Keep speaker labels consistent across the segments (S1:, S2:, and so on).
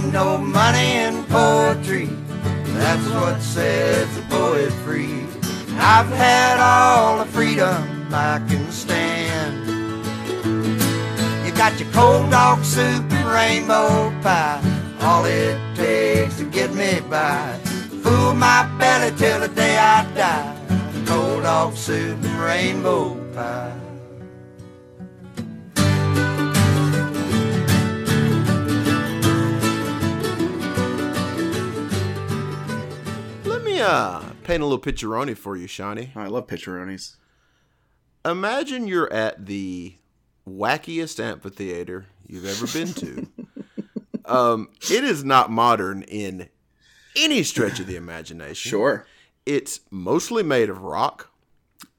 S1: ain't no money in poetry. That's what sets a poet free. I've had all the freedom I can stand. You got your cold dog soup and rainbow pie. All it takes to get me by. Fool my belly till the day I die. Cold dog soup and rainbow pie.
S2: Me uh paint a little picturoni for you, Shawnee.
S3: Oh, I love picturonis.
S2: Imagine you're at the wackiest amphitheater you've ever been to. um, it is not modern in any stretch of the imagination.
S3: Sure.
S2: It's mostly made of rock.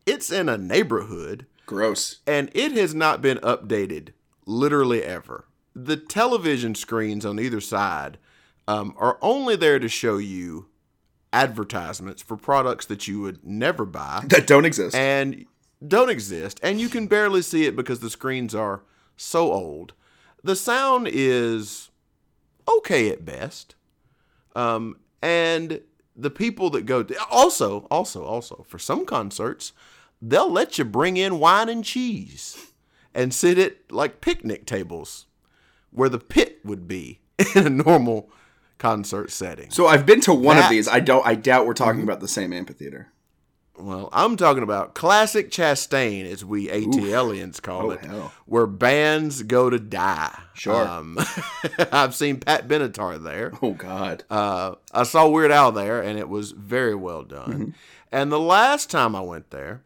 S2: It's in a neighborhood,
S3: Gross.
S2: and it has not been updated literally ever. The television screens on either side um, are only there to show you advertisements for products that you would never buy
S3: That don't exist.
S2: and don't exist, and you can barely see it because the screens are so old. The sound is okay at best, um, and the people that go also, also, also for some concerts, they'll let you bring in wine and cheese and sit at like picnic tables where the pit would be in a normal concert setting.
S3: so I've been to one of these. I don't. I doubt we're talking about the same amphitheater.
S2: Well, I'm talking about classic Chastain, as we ATLians call
S3: Oh,
S2: it,
S3: hell.
S2: where bands go to die.
S3: Sure.
S2: Um, I've seen Pat Benatar there.
S3: Oh God.
S2: Uh, I saw Weird Al there, and it was very well done.
S3: Mm-hmm.
S2: And the last time I went there,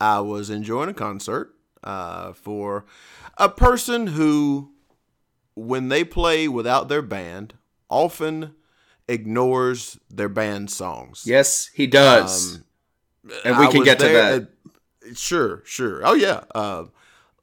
S2: I was enjoying a concert uh, for a person who, when they play without their band, often ignores their band songs.
S3: yes, he does.
S2: Um,
S3: and we
S2: I
S3: can get to that.
S2: sure, sure. Oh yeah. Uh,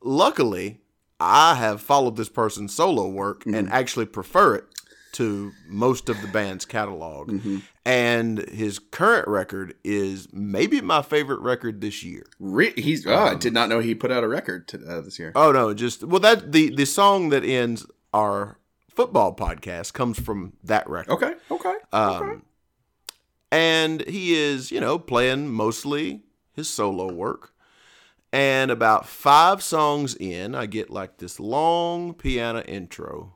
S2: luckily, I have followed this person's solo work
S3: Mm-hmm.
S2: and actually prefer it to most of the band's catalog.
S3: Mm-hmm.
S2: And his current record is maybe my favorite record this year.
S3: Re- he's. Oh, I did not know he put out a record to, uh, this year.
S2: Oh no, just well that the the song that ends our football podcast comes from that record.
S3: Okay. Okay.
S2: Um, and he is, you know, playing mostly his solo work. And about five songs in, I get like this long piano intro.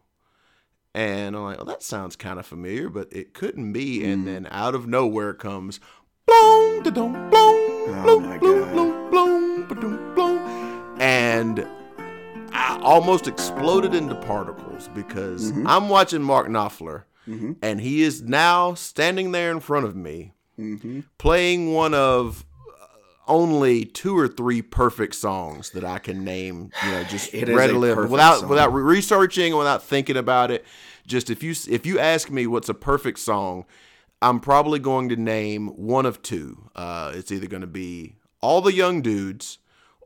S2: And I'm like, oh, that sounds kind of familiar, but it couldn't be. And then out of nowhere comes, blong, blong, blong,
S3: my
S2: blong,
S3: God.
S2: blong, blong, ba-dum, blong. And I almost exploded into particles because I'm watching Mark Knopfler, and he is now standing there in front of me, playing one of uh, only two or three perfect songs that I can name. You know, just readily without
S3: song.
S2: without re- researching and without thinking about it. Just if you if you ask me what's a perfect song, I'm probably going to name one of two. Uh, it's either going to be All the Young Dudes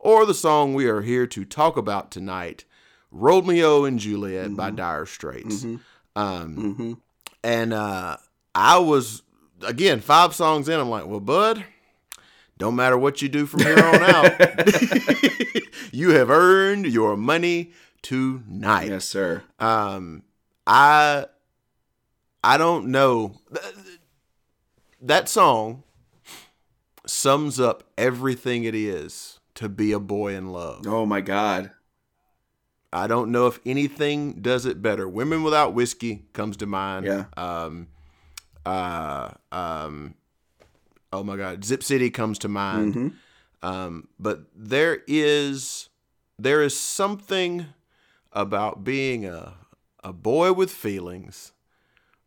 S2: or the song we are here to talk about tonight, Romeo and Juliet by Dire Straits. Um, And uh, I was, again, five songs in, I'm like, well, bud, don't matter what you do from here on out. you have earned your money tonight.
S3: Yes, sir.
S2: Um, I I don't know. That song sums up everything it is to be a boy in love.
S3: Oh my God.
S2: I don't know if anything does it better. Women Without Whiskey comes to mind.
S3: Yeah.
S2: Um, uh, um, oh my God, Zip City comes to mind.
S3: Mm-hmm.
S2: Um, but there is there is something about being a a boy with feelings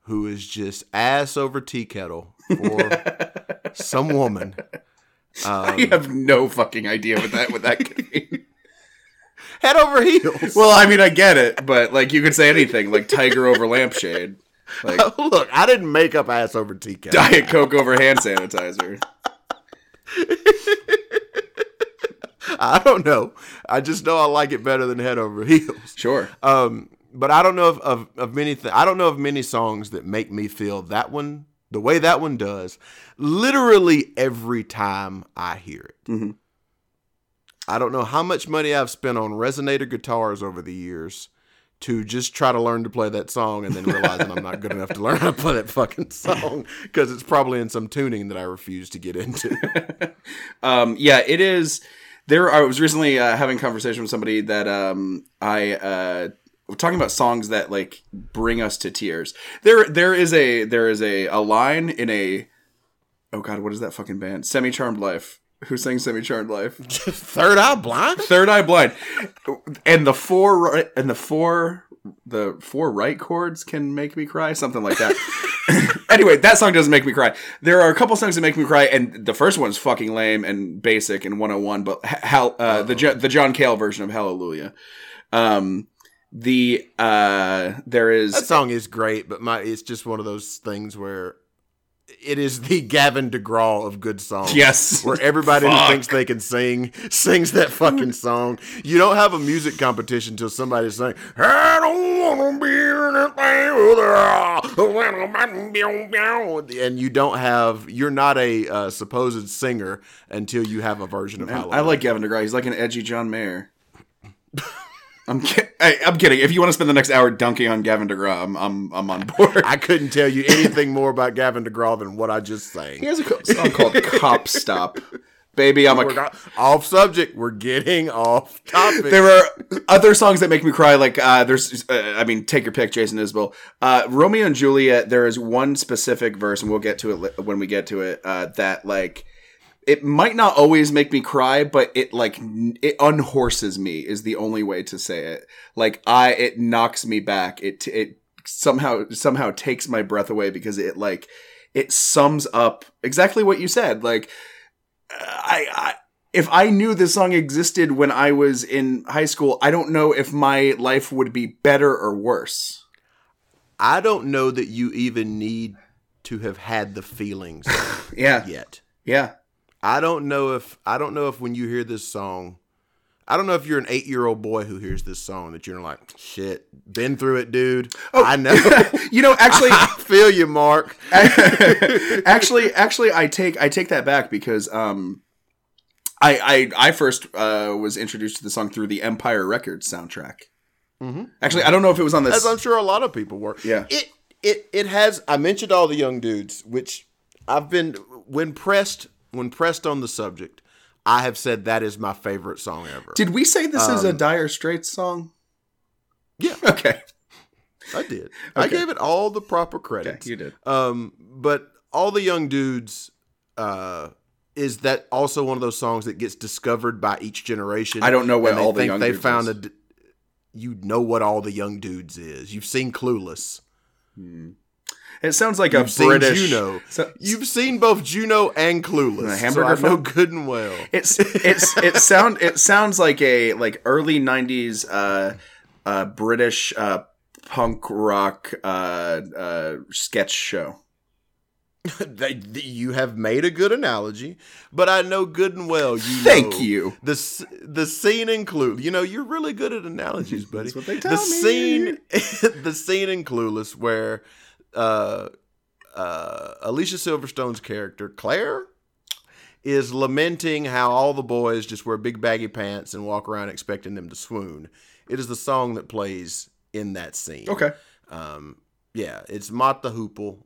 S2: who is just ass over tea kettle for some woman. Um,
S3: I have no fucking idea what that what that could mean.
S2: head over heels.
S3: well, I mean, I get it, but like you could say anything, like tiger over lampshade, like
S2: Look, I didn't make up ass over tea
S3: diet coke over hand sanitizer.
S2: I don't know. I just know I like it better than head over heels.
S3: Sure.
S2: Um, but I don't know of, of, of many. Th- I don't know of many songs that make me feel that one the way that one does. Literally every time I hear it.
S3: Mhm.
S2: I don't know how much money I've spent on resonator guitars over the years to just try to learn to play that song and then realizing I'm not good enough to learn how to play that fucking song because it's probably in some tuning that I refuse to get into.
S3: Um, yeah, it is. There, I was recently uh, having a conversation with somebody that um, I uh, we're talking about songs that like bring us to tears. There, there is a there is a a line in a oh god, what is that fucking band? Semi Charmed Life. Who sings Semi Charmed Life?
S2: Third Eye Blind?
S3: Third Eye Blind, and the four right, and the four the four right chords can make me cry, something like that. anyway, that song doesn't make me cry. There are a couple songs that make me cry, and the first one's fucking lame and basic and 101, but how uh, the the John Cale version of Hallelujah. Um, the uh, there is
S2: That song is great, but my it's just one of those things where it is the Gavin DeGraw of good songs.
S3: Yes.
S2: Where everybody who thinks they can sing sings that fucking song. You don't have a music competition until somebody's saying, I don't wanna be in that thing with her." and you don't have you're not a uh, supposed singer until you have a version of
S3: I like Gavin DeGraw. He's like an edgy John Mayer. I'm ki- I, I'm kidding. If you want to spend the next hour dunking on Gavin DeGraw, I'm I'm, I'm on board.
S2: I couldn't tell you anything more about Gavin DeGraw than what I just sang.
S3: he has a co- song called "Cop Stop." Baby, I'm a
S2: We're not off subject. We're getting off topic.
S3: there are other songs that make me cry. Like uh, there's, uh, I mean, take your pick, Jason Isbell. Uh, Romeo and Juliet. There is one specific verse, and we'll get to it li- when we get to it. Uh, that like it might not always make me cry, but it like it unhorses me is the only way to say it. Like I, it knocks me back. It it somehow somehow takes my breath away because it like it sums up exactly what you said. Like uh, I, I if I knew this song existed when I was in high school, I don't know if my life would be better or worse.
S2: I don't know that you even need to have had the feelings
S3: Yeah,
S2: yet.
S3: yeah.
S2: I don't know if I don't know if when you hear this song, I don't know if you're an eight year old boy who hears this song that you're like, shit, been through it, dude. I know.
S3: You know, actually,
S2: I feel you, Mark.
S3: actually, actually, I take I take that back because um, I I I first uh was introduced to the song through the Empire Records soundtrack.
S2: Mhm.
S3: Actually, I don't know if it was on this.
S2: As I'm sure a lot of people were.
S3: Yeah.
S2: It it it has I mentioned all the young dudes, which I've been when pressed when pressed on the subject, I have said that is my favorite song ever.
S3: Did we say this is a
S2: Um,
S3: Dire Straits song?
S2: yeah,
S3: Okay,
S2: I did. I gave it all the proper
S3: okay, you did.
S2: Um, but all the young dudes, uh, is that also one of those songs that gets discovered by each generation?
S3: I don't know what all the young
S2: they
S3: dudes
S2: found
S3: is.
S2: a. d- You know what all the young dudes is. You've seen Clueless.
S3: It sounds like a
S2: You've seen
S3: British.
S2: Juno.
S3: So,
S2: You've seen both Juno and Clueless.
S3: The
S2: so I know good and well.
S3: it's it's it sound it sounds like a like early '90s uh, uh, British uh, punk rock uh, uh, sketch show.
S2: They- you have made a good analogy, but I know good and well you.
S3: Thank you.
S2: The the scene in Clueless. You know, you're really good at analogies, buddy.
S3: That's what they
S2: the
S3: tell me.
S2: scene, the scene in Clueless where uh, uh, Alicia Silverstone's character Claire is lamenting how all the boys just wear big baggy pants and walk around expecting them to swoon. It is the song that plays in that scene.
S3: Okay.
S2: Um, yeah, it's Mott the Hoople.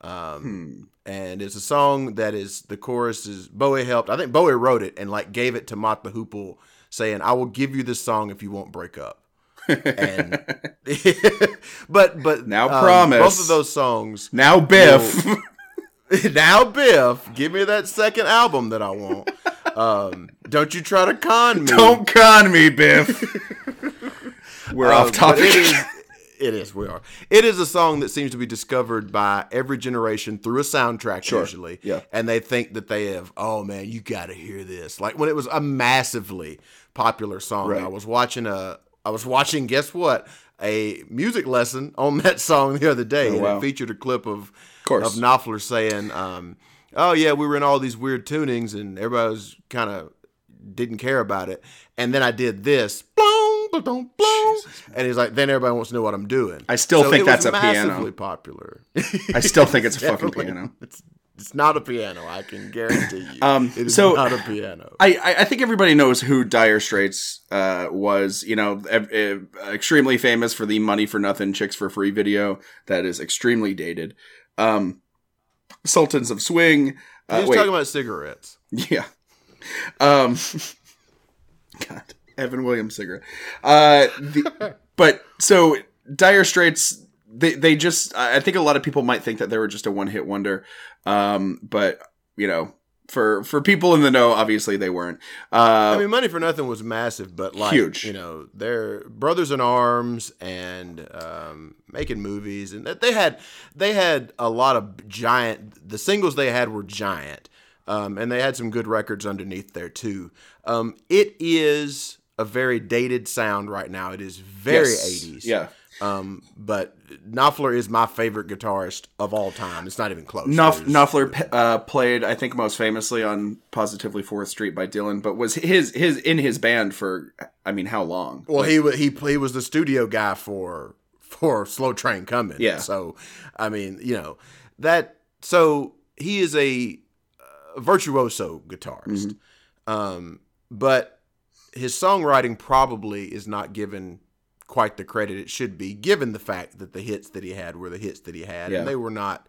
S2: Um,
S3: Hmm.
S2: and it's a song that is the chorus is Bowie helped. I think Bowie wrote it and like gave it to Mott the Hoople, saying, "I will give you this song if you won't break up." And but but
S3: Now
S2: um,
S3: promise.
S2: both of those songs.
S3: Now Biff.
S2: now Biff, give me that second album that I want. Um, don't you try to con me.
S3: Don't con me, Biff. We're off topic.
S2: It is, it is. We are. It is a song that seems to be discovered by every generation through a soundtrack,
S3: Sure.
S2: usually.
S3: Yeah.
S2: And they think that they have. Oh man, you got to hear this. Like when it was a massively popular song.
S3: Right.
S2: I was watching a. I was watching. Guess what? A music lesson on that song the other day,
S3: Oh,
S2: and
S3: wow.
S2: it featured a clip of
S3: course.
S2: of Knopfler saying, um, "Oh yeah, we were in all these weird tunings, and everybody was kind of didn't care about it." And then I did this, blong, blong, blong, and he's like, "Then everybody wants to know what I'm doing."
S3: I still
S2: So
S3: think that's a piano.
S2: popular.
S3: I still think it's a fucking piano.
S2: It's It's not a piano. I can guarantee you.
S3: Um,
S2: it is
S3: so-
S2: not a piano.
S3: I, I- think everybody knows who Dire Straits uh, was. You know, ev- ev- extremely famous for the "Money for Nothing, Chicks for Free" video that is extremely dated. Um, Sultans of Swing.
S2: He
S3: Uh,
S2: was
S3: wait,
S2: talking about cigarettes.
S3: yeah. Um, God, Evan Williams cigarette. Uh, the, but so Dire Straits, they they just. I think a lot of people might think that they were just a one hit wonder. Um, but you know, for for people in the know, obviously they weren't. Uh,
S2: I mean, Money for Nothing was massive, but like
S3: Huge.
S2: You know, they're brothers in arms and um, making movies, and they had they had a lot of giant. The singles they had were giant, um, and they had some good records underneath there too. Um, it is a very dated sound right now. It is very
S3: yes.
S2: eighties.
S3: Yeah.
S2: Um, but Knopfler is my favorite guitarist of all time. It's not even close.
S3: Knopf- Knopfler uh, played, I think, most famously on "Positively Fourth Street" by Dylan, but was his his in his band for, I mean, how long?
S2: Well, he he he was the studio guy for for Slow Train Coming.
S3: Yeah.
S2: So, I mean, you know that. So he is a uh, virtuoso guitarist, um, but his songwriting probably is not given quite the credit it should be, given the fact that the hits that he had were the hits that he had,
S3: Yeah.
S2: and they were not.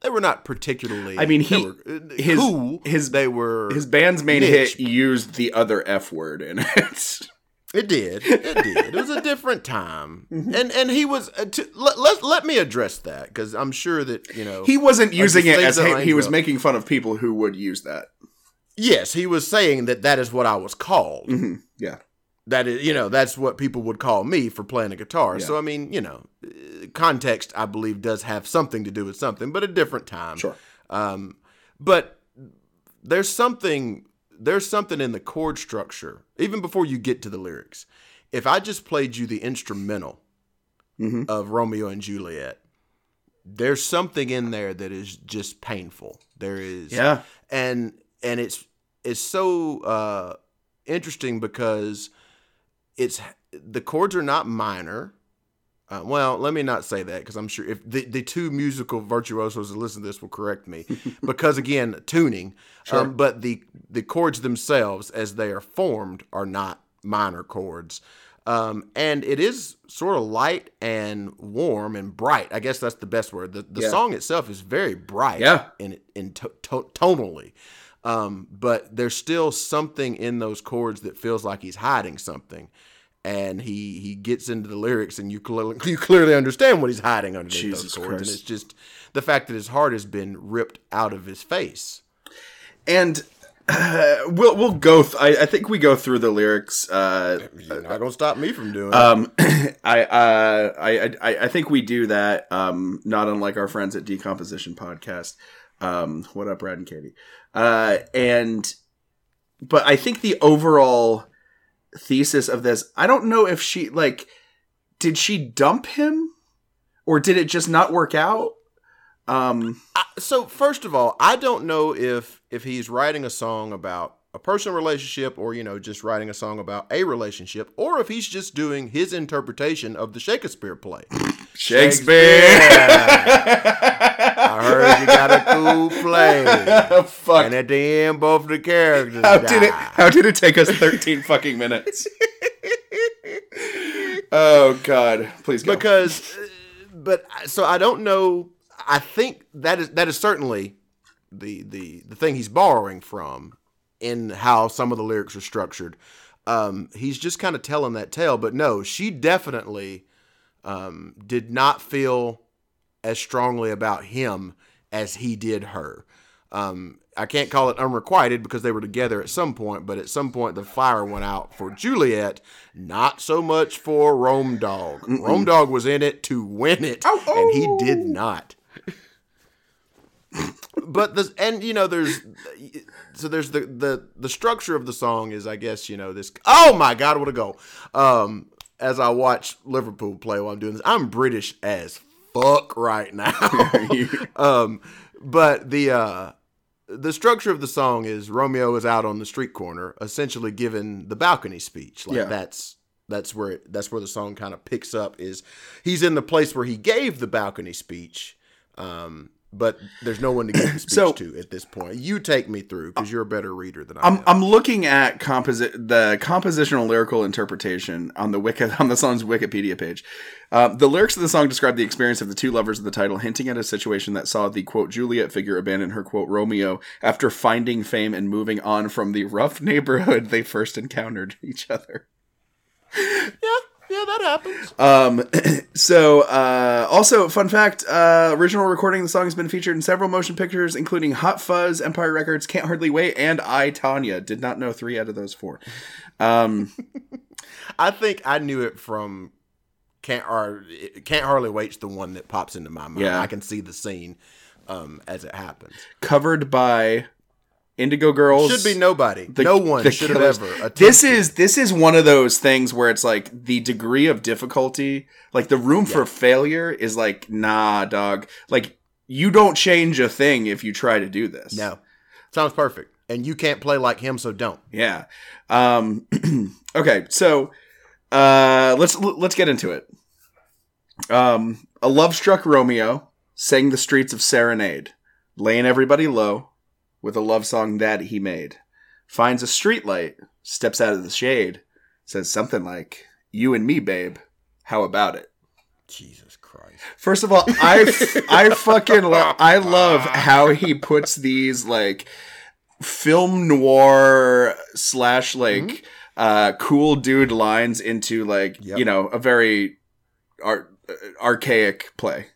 S2: They were not particularly.
S3: I mean, he-
S2: were, uh,
S3: his-
S2: cool.
S3: his-
S2: they were
S3: His band's main
S2: Niche.
S3: hit used the other F word in it.
S2: It did. It did. It was a different time,
S3: Mm-hmm.
S2: and and he was. Uh, to, let, let let me address that because I'm sure that you know
S3: he wasn't using it as hate. He was
S2: up-
S3: making fun of people who would use that.
S2: Yes, he was saying that that is what I was called.
S3: Mhm. Yeah.
S2: That is, you know, that's what people would call me for playing a guitar.
S3: Yeah.
S2: So I mean, you know, context I believe does have something to do with something, but a different time.
S3: Sure.
S2: Um, but there's something there's something in the chord structure even before you get to the lyrics. If I just played you the instrumental
S3: Mhm.
S2: of Romeo and Juliet, there's something in there that is just painful. There is
S3: Yeah.
S2: and and it's it's so uh interesting because it's the chords are not minor. Uh, well, let me not say that because I'm sure if the, the two musical virtuosos that listen to this will correct me because again tuning,
S3: Sure.
S2: um, but the the chords themselves as they are formed are not minor chords, um, and it is sort of light and warm and bright. I guess that's the best word. The the
S3: Yeah.
S2: song itself is very bright,
S3: Yeah.
S2: in in to, to, tonally. Um, but there's still something in those chords that feels like he's hiding something, and he he gets into the lyrics, and you clearly you clearly understand what he's hiding underneath
S3: Jesus
S2: those chords,
S3: Christ.
S2: and it's just the fact that his heart has been ripped out of his face.
S3: And uh, we'll we'll go. Th- I, I think we go through the lyrics. Uh,
S2: You're not gonna stop me from doing it.
S3: um, I, uh, I I I think we do that. Um, not unlike our friends at Decomposition Podcast. Um, what up, Brad and Katie? Uh, and but I think the overall thesis of this, I don't know if she like, did she dump him, or did it just not work out? Um,
S2: I- so first of all, I don't know if if he's writing a song about a personal relationship or you know just writing a song about a relationship or if he's just doing his interpretation of the Shakespeare play. Shakespeare I heard you got a cool play.
S3: Fuck.
S2: And at the end both the characters
S3: How
S2: die.
S3: did it? How did it take us thirteen fucking minutes? oh God! Please go.
S2: because uh, but so I don't know I think that is that is certainly the the the thing he's borrowing from in how some of the lyrics are structured. Um, he's just kind of telling that tale, but no, she definitely um, did not feel as strongly about him as he did her. Um, I can't call it unrequited because they were together at some point, but at some point the fire went out for Juliet, not so much for Rome Dog. Rome Dog was in it to win it, and he did not. but the and you know there's so there's the the the structure of the song is I guess you know this oh my god what a goal. Um as I watch Liverpool play while I'm doing this I'm British as fuck right now. Um but the uh the structure of the song is Romeo is out on the street corner essentially giving the balcony speech. Like
S3: Yeah.
S2: that's that's where it, that's where the song kind of picks up is he's in the place where he gave the balcony speech um but there's no one to give the speech
S3: So-
S2: to at this point. You take me through because you're a better reader than I
S3: I'm
S2: am.
S3: I'm looking at composi- the compositional lyrical interpretation on the wiki on the song's Wikipedia page. Uh, the lyrics of the song describe the experience of the two lovers of the title, hinting at a situation that saw the quote Juliet figure abandon her quote Romeo after finding fame and moving on from the rough neighborhood they first encountered each other.
S2: yeah, yeah, that happens.
S3: Um, so, uh, also, fun fact uh, original recording of the song has been featured in several motion pictures, including Hot Fuzz, Empire Records, Can't Hardly Wait, and I, Tanya. Did not know three out of those four. Um,
S2: I think I knew it from can't or can't hardly wait's the one that pops into my mind.
S3: Yeah.
S2: I can see the scene um, as it happens.
S3: covered by Indigo Girls.
S2: Should be nobody.
S3: the-
S2: no one should have ever.
S3: This is this is one of those things where it's like the degree of difficulty, like the room for failure is like, nah, dog. Like you don't change a thing if you try to do this.
S2: no sounds perfect, and you can't play like him, so don't.
S3: Yeah. Um, okay, so uh, let's let's get into it. Um, a love-struck Romeo sang the streets of Serenade, laying everybody low with a love song that he made. Finds a streetlight, steps out of the shade, says something like, "You and me, babe. How about it?"
S2: Jesus Christ.
S3: First of all, I I fucking lo- I love how he puts these like film noir slash like uh cool dude lines into like
S2: Yep.
S3: you know a very ar- archaic play.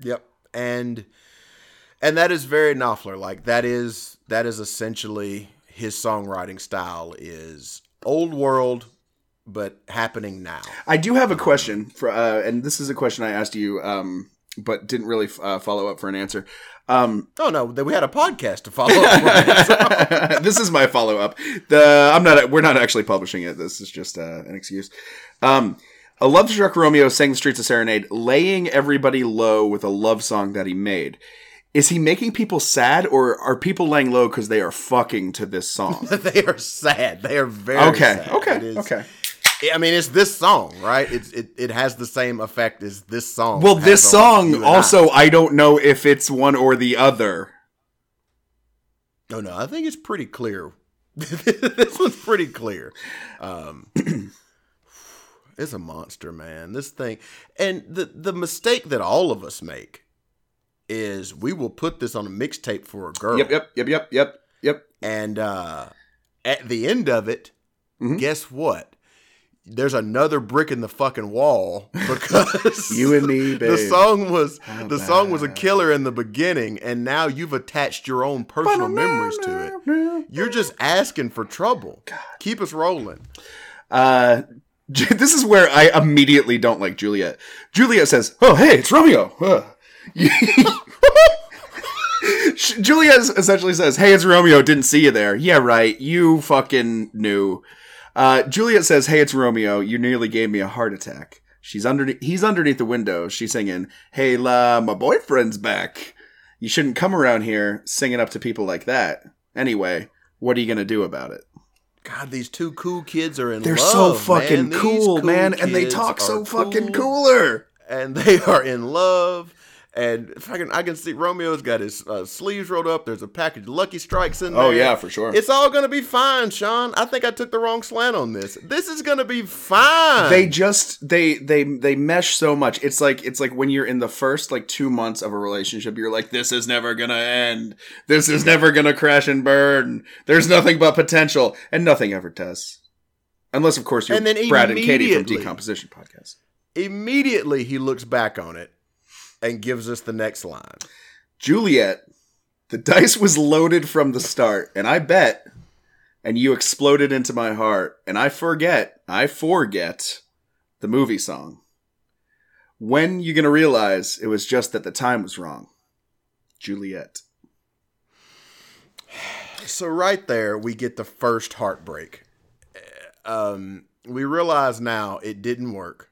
S2: Yep. And and that is very Knopfler. Like that is that is essentially his songwriting style is old world but happening now.
S3: I do have a question for uh and this is a question I asked you um but didn't really uh, follow up for an answer. Um
S2: Oh no, we had a podcast to follow up
S3: this is my follow up. The I'm not. We're not actually publishing it. This is just uh, an excuse. Um, a love struck Romeo sang the streets of Serenade, laying everybody low with a love song that he made. Is he making people sad, or are people laying low because they are fucking to this song?
S2: they are sad. They are very
S3: Okay,
S2: sad.
S3: okay,
S2: is-
S3: okay.
S2: I mean, it's this song, right? It's it, it has the same effect as this song.
S3: Well, this song
S2: and I.
S3: also, I don't know if it's one or the other.
S2: Oh no, I think it's pretty clear. this one's pretty clear. Um, it's a monster, man. This thing, and the the mistake that all of us make is we will put this on a mixtape for a girl.
S3: Yep, yep, yep, yep, yep, yep.
S2: And uh, at the end of it,
S3: Mhm.
S2: guess what? There's another brick in the fucking wall because
S3: You and me,
S2: the song was
S3: How
S2: the song was a killer in the beginning, and now you've attached your own personal memories to it. You're just asking for trouble. Keep us rolling.
S3: Uh, this is where I immediately don't like Juliet. Juliet says, "Oh, hey, it's Romeo." Huh. Juliet essentially says, "Hey, it's Romeo. Didn't see you there. Yeah, right. You fucking knew." Uh, Juliet says, "Hey, it's Romeo. You nearly gave me a heart attack." She's underneath. He's underneath the window. She's singing, "Hey, la, my boyfriend's back. You shouldn't come around here singing up to people like that." Anyway, what are you gonna do about it?
S2: God, these two cool kids are in love.
S3: They're so fucking
S2: man. These
S3: cool, man, and they talk so
S2: are
S3: fucking
S2: cool,
S3: cooler.
S2: and they are in love. And fucking, I can see Romeo's got his uh, sleeves rolled up. There's a package of Lucky Strikes in there.
S3: Oh yeah, for sure.
S2: It's all gonna be fine, Sean. I think I took the wrong slant on this. This is gonna be fine.
S3: they just they they they mesh so much. It's like it's like when you're in the first like two months of a relationship, you're like, this is never gonna end. This is never gonna crash and burn. There's nothing but potential, and nothing ever does. Unless, of course, you're
S2: And then
S3: Brad and Katie from Decomposition Podcast.
S2: immediately he looks back on it and gives us the next line.
S3: Juliet, the dice was loaded from the start, and I bet, and you exploded into my heart, and I forget, I forget the movie song. When you gonna realize it was just that the time was wrong? Juliet.
S2: So right there, we get the first heartbreak. Um, we realize now it didn't work,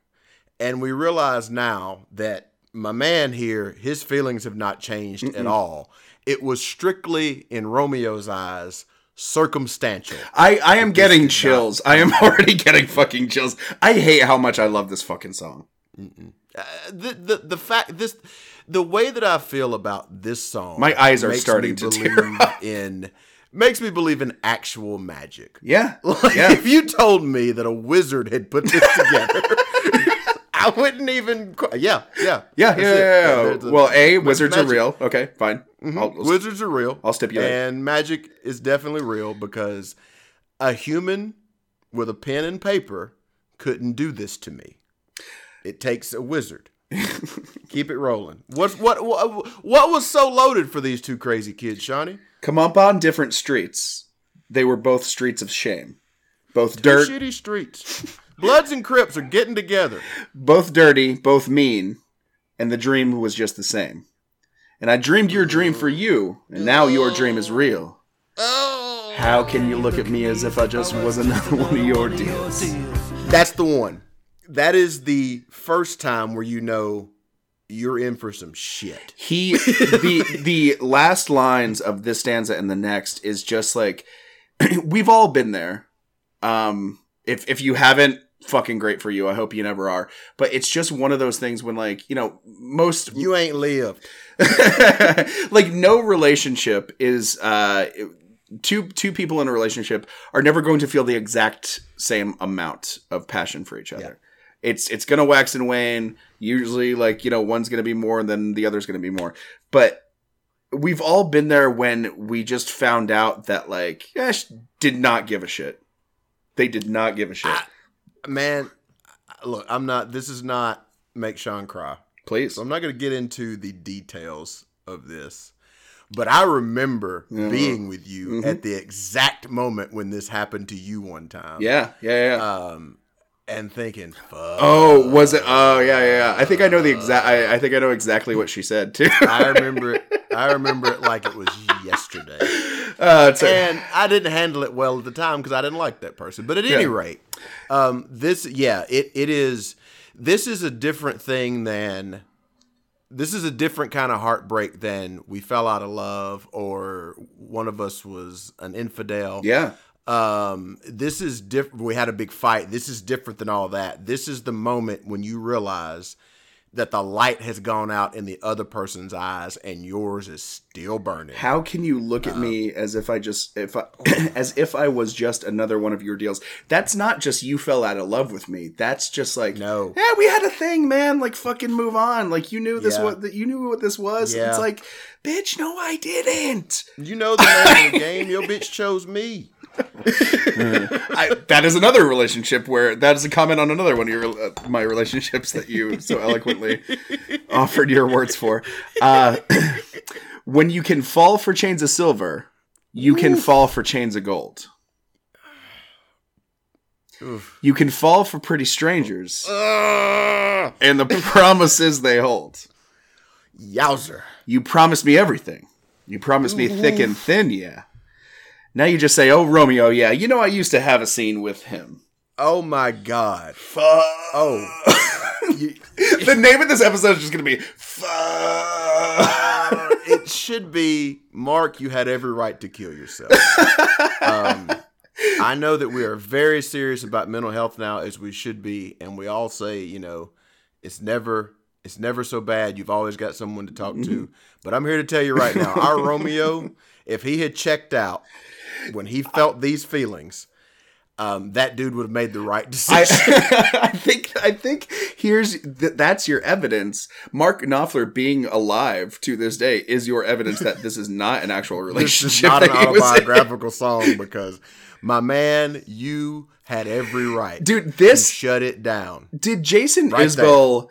S2: and we realize now that my man here, his feelings have not changed at all. It was strictly, in Romeo's eyes, circumstantial.
S3: I, I am getting
S2: did not-
S3: chills. I am already getting fucking chills. I hate how much I love this fucking song.
S2: Uh, the, the the fact this the way that I feel about this song,
S3: My eyes are starting to tear
S2: believe in makes me believe in actual magic.
S3: Yeah.
S2: Like,
S3: yeah.
S2: if you told me that a wizard had put this together, I wouldn't even. qu- Yeah, yeah,
S3: Yeah, yeah, yeah, yeah. Well, A, wizards
S2: magic.
S3: are real. Okay, fine. Mm-hmm. I'll, I'll-
S2: Wizards are real.
S3: I'll stipulate.
S2: And magic is definitely real because a human with a pen and paper couldn't do this to me. It takes a wizard. Keep it rolling. What what what what was so loaded for these two crazy kids, Shawnee?
S3: Come up on different streets. They were both streets of shame. Both
S2: Two
S3: dirt,
S2: shitty streets. Bloods and Crips are getting together.
S3: both dirty, both mean, and the dream was just the same. And I dreamed your dream for you, and now your dream is real.
S2: Oh,
S3: How can you look at me as if I just was another one of your deals?
S2: that's the one. That is the first time where you know you're in for some shit.
S3: He the the last lines of this stanza and the next is just like we've all been there. Um if if you haven't fucking great for you. I hope you never are. But it's just one of those things when like, you know, most
S2: You ain't lived.
S3: like no relationship is uh two two people in a relationship are never going to feel the exact same amount of passion for each other. It's it's gonna wax and wane. Usually, like you know, one's gonna be more than the other's gonna be more. But we've all been there when we just found out that like Ash did not give a shit. They did not give a shit.
S2: Man, look, I'm not this is not make Sean cry.
S3: Please.
S2: So I'm not going to get into the details of this, but I remember
S3: Yeah.
S2: being with you
S3: Mhm.
S2: at the exact moment when this happened to you one time.
S3: Yeah, yeah, yeah.
S2: Um, and thinking, fuck.
S3: oh, was it? Oh, yeah, yeah, yeah. I think I know the exact. I, I think I know exactly what she said too.
S2: I remember it. I remember it like it was yesterday.
S3: uh,
S2: and I didn't handle it well at the time because I didn't like that person. But at
S3: Yeah.
S2: any rate, um, this yeah, it it is. This is a different thing than. This is a different kind of heartbreak than we fell out of love or one of us was an infidel.
S3: yeah.
S2: Um, this is different. We had a big fight. This is different than all that. This is the moment when you realize that the light has gone out in the other person's eyes and yours is still burning.
S3: How can you look at uh, me as if I just if I oh. as if I was just another one of your deals? That's not just you fell out of love with me. That's just like
S2: No.
S3: Yeah, we had a thing, man. Like fucking move on. Like you knew this
S2: Yeah.
S3: what that you knew what this was.
S2: Yeah.
S3: It's like, bitch, no, I didn't.
S2: You know the name of the game. Your bitch chose me.
S3: I, that is another relationship where that is a comment on another one of your uh, my relationships that you so eloquently offered your words for. Uh, when you can fall for chains of silver, you can fall for chains of gold.
S2: Oof.
S3: You can fall for pretty strangers
S2: Ugh.
S3: and the promises they hold.
S2: Yowzer.
S3: You promised me everything. You promised me thick and thin, yeah. Now you just say, "Oh, Romeo, yeah, you know I used to have a scene with him."
S2: Oh my God.
S3: Fuck.
S2: Oh. You-
S3: the name of this episode is just gonna be "Fuck."
S2: it should be Mark. You had every right to kill yourself. um, I know that we are very serious about mental health now, as we should be, and we all say, you know, it's never, it's never so bad. You've always got someone to talk to. But I'm here to tell you right now, our Romeo, if he had checked out when he felt these feelings, um, that dude would have made the right decision.
S3: I think I think here's th- that's your evidence. Mark Knopfler being alive to this day is your evidence that this is not an actual relationship.
S2: this is not an
S3: that he was in.
S2: autobiographical song because my man, you had every right.
S3: Dude,
S2: to
S3: this
S2: shut it down.
S3: did Jason
S2: Right
S3: Isbell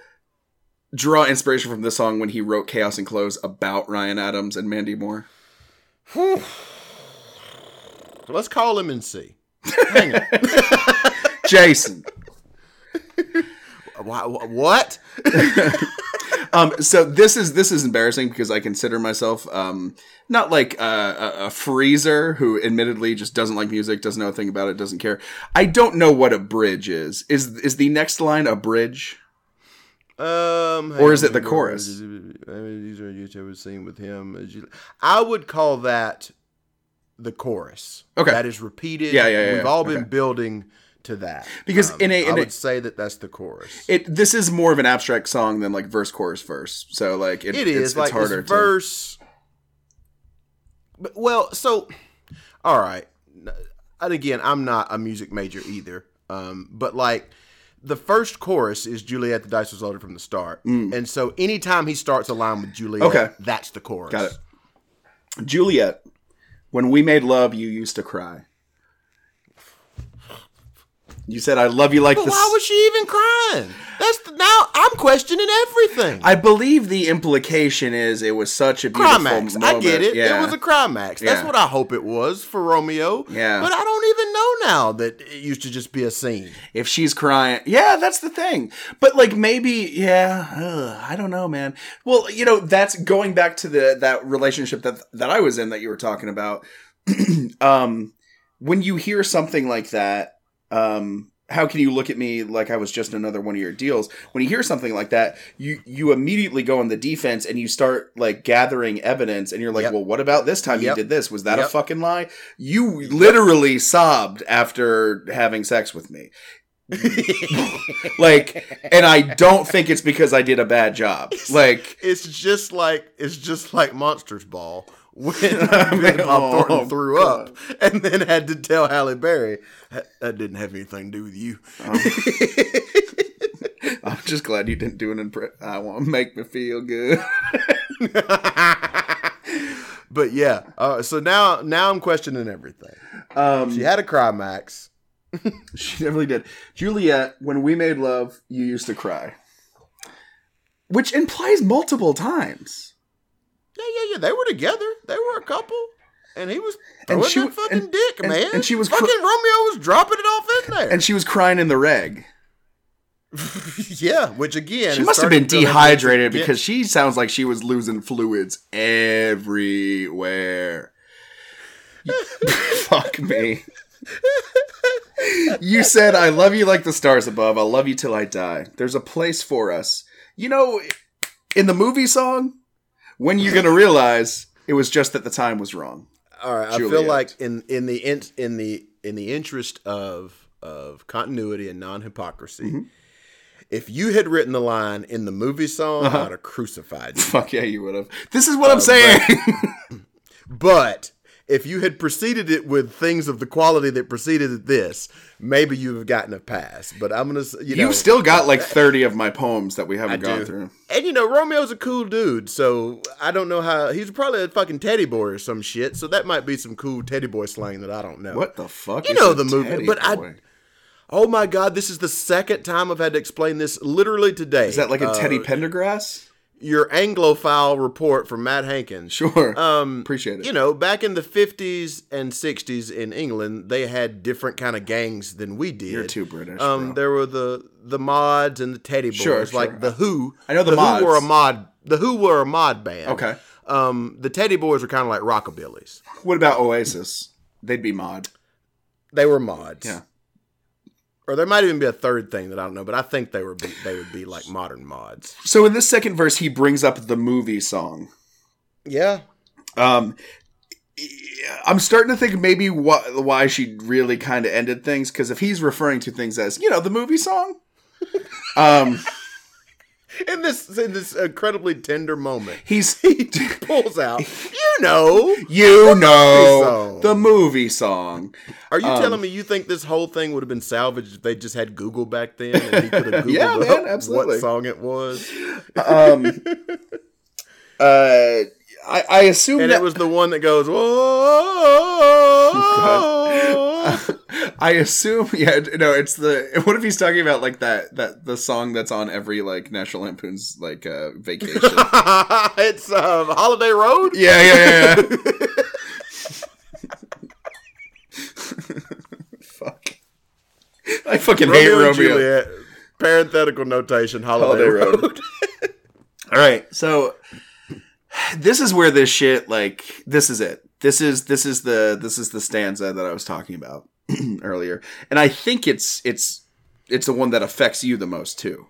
S3: draw inspiration from this song when he wrote Chaos and Clothes about Ryan Adams and Mandy Moore?
S2: Let's call him and see. Hang on.
S3: Jason.
S2: Wha- wha- What?
S3: Um, so this is this is embarrassing because I consider myself um, not like a, a, a freezer who admittedly just doesn't like music, doesn't know a thing about it, doesn't care. I don't know what a bridge is. Is is the next line a bridge?
S2: Um,
S3: Or is it the chorus?
S2: I mean, These are you ever seen with him? I would call that the chorus.
S3: Okay.
S2: that is repeated.
S3: Yeah, yeah, yeah,
S2: We've all been
S3: Okay.
S2: building to that
S3: Because in a- in
S2: I
S3: a-
S2: would say that that's the chorus.
S3: It this is more of an abstract song than like verse chorus verse. So like it,
S2: it
S3: it's,
S2: is
S3: it's harder
S2: it's
S3: to
S2: verse. But, well, so all right, and again, I'm not a music major either. Um, but like the first chorus is Juliet, the dice was loaded from the start, and so anytime he starts a line with Juliet,
S3: Mm. Okay.
S2: that's the chorus.
S3: Got it. Juliet, when we made love, you used to cry. You said I love you like
S2: But
S3: the.
S2: why was she even crying? That's the, now I'm questioning everything.
S3: I believe the implication is it was such a beautiful
S2: Climax.
S3: moment.
S2: I get it.
S3: Yeah.
S2: It was a climax. That's
S3: Yeah.
S2: what I hope it was for Romeo.
S3: Yeah.
S2: But I don't even know now that it used to just be a scene.
S3: if she's crying yeah that's the thing but like maybe yeah ugh, i don't know man well you know that's going back to the that relationship that that i was in that you were talking about um when you hear something like that um how can you look at me like I was just another one of your deals? When you hear something like that, you you immediately go on the defense and you start like gathering evidence, and you're like,
S2: Yep.
S3: well, what about this time
S2: Yep.
S3: you did this? Was that a fucking lie? You literally sobbed after having sex with me like and i don't think it's because i did a bad job like
S2: It's just like it's just like Monsters Ball when Bob
S3: oh,
S2: Thornton threw up and then had to tell Halle Berry "That- didn't have anything to do with you.
S3: i'm just glad you didn't do an impress i want to make me feel good
S2: But yeah, uh, so now now I'm questioning everything.
S3: um
S2: She had a cry, Max.
S3: she definitely did juliet when we made love you used to cry which implies multiple times
S2: Yeah, yeah, yeah. They were together. They were a couple, and he was
S3: And she
S2: that fucking
S3: and-
S2: dick,
S3: and-
S2: man.
S3: and she was cr-
S2: fucking Romeo was dropping it off in there.
S3: and she was crying in the reg
S2: yeah, which again,
S3: she must have been
S2: to feel like
S3: dehydrated because she sounds like she was losing fluids everywhere. Fuck me. you said, I love you like the stars above. I'll love you till I die. There's a place for us. You know, in the movie song, when you're going to realize it was just that the time was wrong.
S2: All right, I feel like in in the in, in the in the interest of of continuity and non hypocrisy,
S3: Mm-hmm.
S2: if you had written the line in the movie song,
S3: Uh-huh.
S2: I'd have crucified you.
S3: Fuck yeah, you would have. This is what I'm saying.
S2: But if you had preceded it with things of the quality that preceded this, maybe you have gotten a pass. But I'm gonna, you know,
S3: You've still got like 30 of my poems that we haven't
S2: I
S3: gone
S2: do.
S3: through.
S2: And you know, Romeo's a cool dude, so I don't know how he's probably a fucking teddy boy or some shit. So that might be some cool teddy boy slang that I don't know.
S3: What the fuck?
S2: You know the movie, but I. Oh my god, this is the second time I've had to explain this literally today.
S3: Is that like a
S2: Uh,
S3: Teddy Pendergrass?
S2: Your Anglophile report from Matt Hankins.
S3: Sure.
S2: Um,
S3: Appreciate it.
S2: You know, back in the 50s and 60s in England, they had different kind of gangs than we did.
S3: You're too British,
S2: Um,
S3: bro.
S2: there were the the mods and the Teddy Boys,
S3: Sure,
S2: like the Who.
S3: I know the
S2: Who
S3: mods.
S2: were a mod. The Who were a mod band.
S3: Okay.
S2: Um, the Teddy Boys were kind of like rockabillys.
S3: What about Oasis? They'd be mod.
S2: They were mods.
S3: Yeah.
S2: Or there might even be a third thing that I don't know, but I think they were be, they would be like modern mods.
S3: So in this second verse, he brings up the movie song.
S2: Yeah.
S3: Um, I'm starting to think maybe why, why she really kind of ended things because if he's referring to things as you know the movie song, um,
S2: In this in this incredibly tender moment,
S3: he's
S2: he pulls out, you know.
S3: you know
S2: song.
S3: the movie song.
S2: Are you
S3: Um,
S2: telling me you think this whole thing would have been salvaged if they just had Google back then and he could have Googled
S3: Yeah, man, absolutely.
S2: what song it was?
S3: Um, uh, I, I assume
S2: And
S3: that
S2: it was the one that goes, whoa.
S3: I assume, yeah, no, it's the. What if he's talking about like that that the song that's on every like National Lampoon's like uh, vacation?
S2: it's um, Holiday Road.
S3: yeah, yeah, yeah. yeah. Fuck. I fucking hate
S2: Romeo
S3: Romeo.
S2: and Juliet. Parenthetical notation. Holiday,
S3: Holiday
S2: Road.
S3: Road. All right, so this is where this shit like this is it. This is this is the this is the stanza that I was talking about earlier, and I think it's it's it's the one that affects you the most too.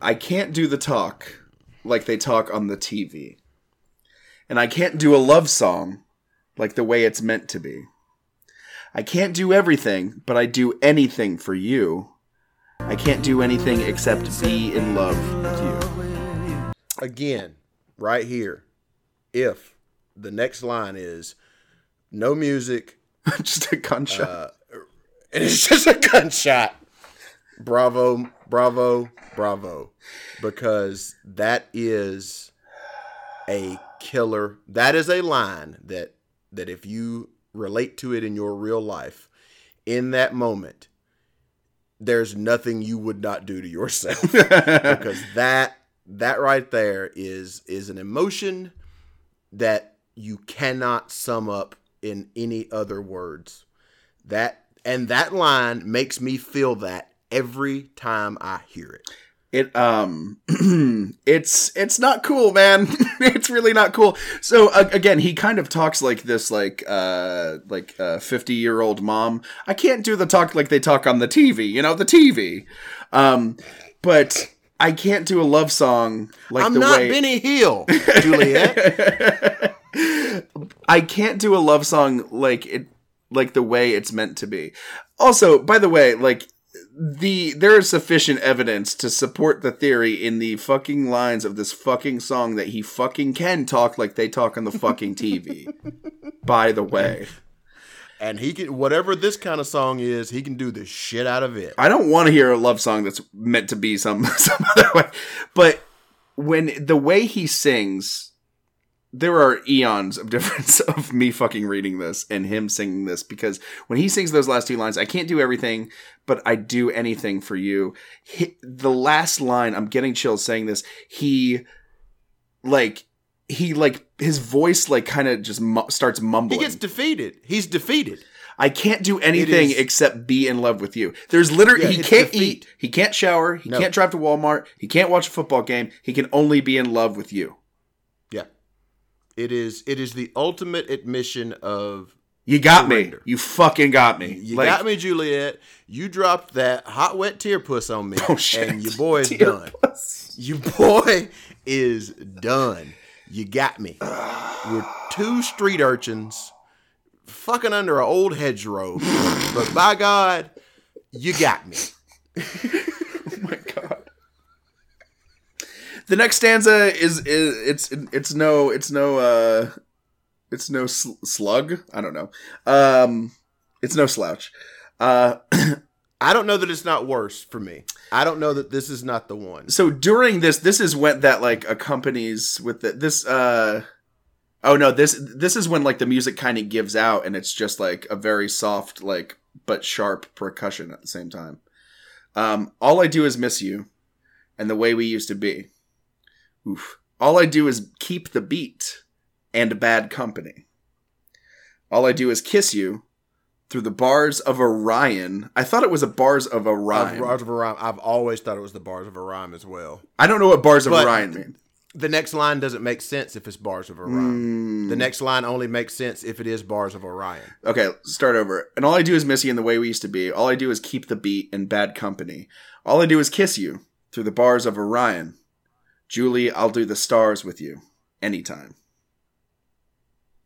S3: I can't do the talk like they talk on the TV, and I can't do a love song like the way it's meant to be. I can't do everything, but I do anything for you. I can't do anything except be in love.
S2: Again, right here. If the next line is no music
S3: Just a gunshot.
S2: Uh, and it's just a gunshot. Bravo, bravo, bravo. Because that is a killer. That is a line that that if you relate to it in your real life, in that moment, there's nothing you would not do to yourself. because that that right there is is an emotion that you cannot sum up in any other words. That and that line makes me feel that every time I hear it.
S3: it um it's it's not cool man it's really not cool so uh, again he kind of talks like this like uh like a 50 year old mom i can't do the talk like they talk on the tv you know the tv um but i can't do a love song like
S2: I'm
S3: the
S2: not
S3: way
S2: Benny Hill, Juliet.
S3: I can't do a love song like it like the way it's meant to be. Also, by the way, like the there is sufficient evidence to support the theory in the fucking lines of this fucking song that he fucking can talk like they talk on the fucking TV. by the way,
S2: and he can whatever this kind of song is, he can do the shit out of it.
S3: I don't want to hear a love song that's meant to be some some other way. But when the way he sings there are eons of difference of me fucking reading this and him singing this because when he sings those last two lines, I can't do everything, but I do anything for you. He, the last line, I'm getting chills saying this. He, like, he like his voice like kind of just mu- starts mumbling.
S2: He gets defeated. He's defeated.
S3: I can't do anything except be in love with you. There's literally
S2: Yeah,
S3: he can't
S2: defeat.
S3: eat, he can't shower, he
S2: No.
S3: can't drive to Walmart, he can't watch a football game. He can only be in love with you.
S2: Yeah. It is it is the ultimate admission of
S3: You got me. You fucking got me.
S2: You
S3: Like,
S2: got me, Juliet. You dropped that hot wet tear puss on me,
S3: Oh, shit.
S2: and your boy is
S3: Tear
S2: done. Your boy is done. You got me. We're two street urchins fucking under an old hedgerow, but by God, you got me.
S3: Oh my god. The next stanza is, is it's it's no it's no uh it's no sl- slug. I don't know. Um it's no slouch. Uh
S2: I don't know that it's not worse for me. I don't know that this is not the one.
S3: so during this this is when that like accompanies with the, this uh oh no this this is when like the music kind of gives out and it's just like a very soft like but sharp percussion at the same time um all i do is miss you and the way we used to be oof all i do is keep the beat and bad company all i do is kiss you through the bars of orion i thought it was a bars of orion
S2: Bars of Orion. I've always thought it was the bars of Orion as well.
S3: i don't know what bars of
S2: But-
S3: orion mean
S2: The next line doesn't make sense if it's bars of Orion. The hmm. next line only makes sense if it is bars of Orion.
S3: Okay, start over. And all I do is miss you in the way we used to be. All I do is keep the beat in bad company. All I do is kiss you through the bars of Orion. Julie, I'll do the stars with you anytime.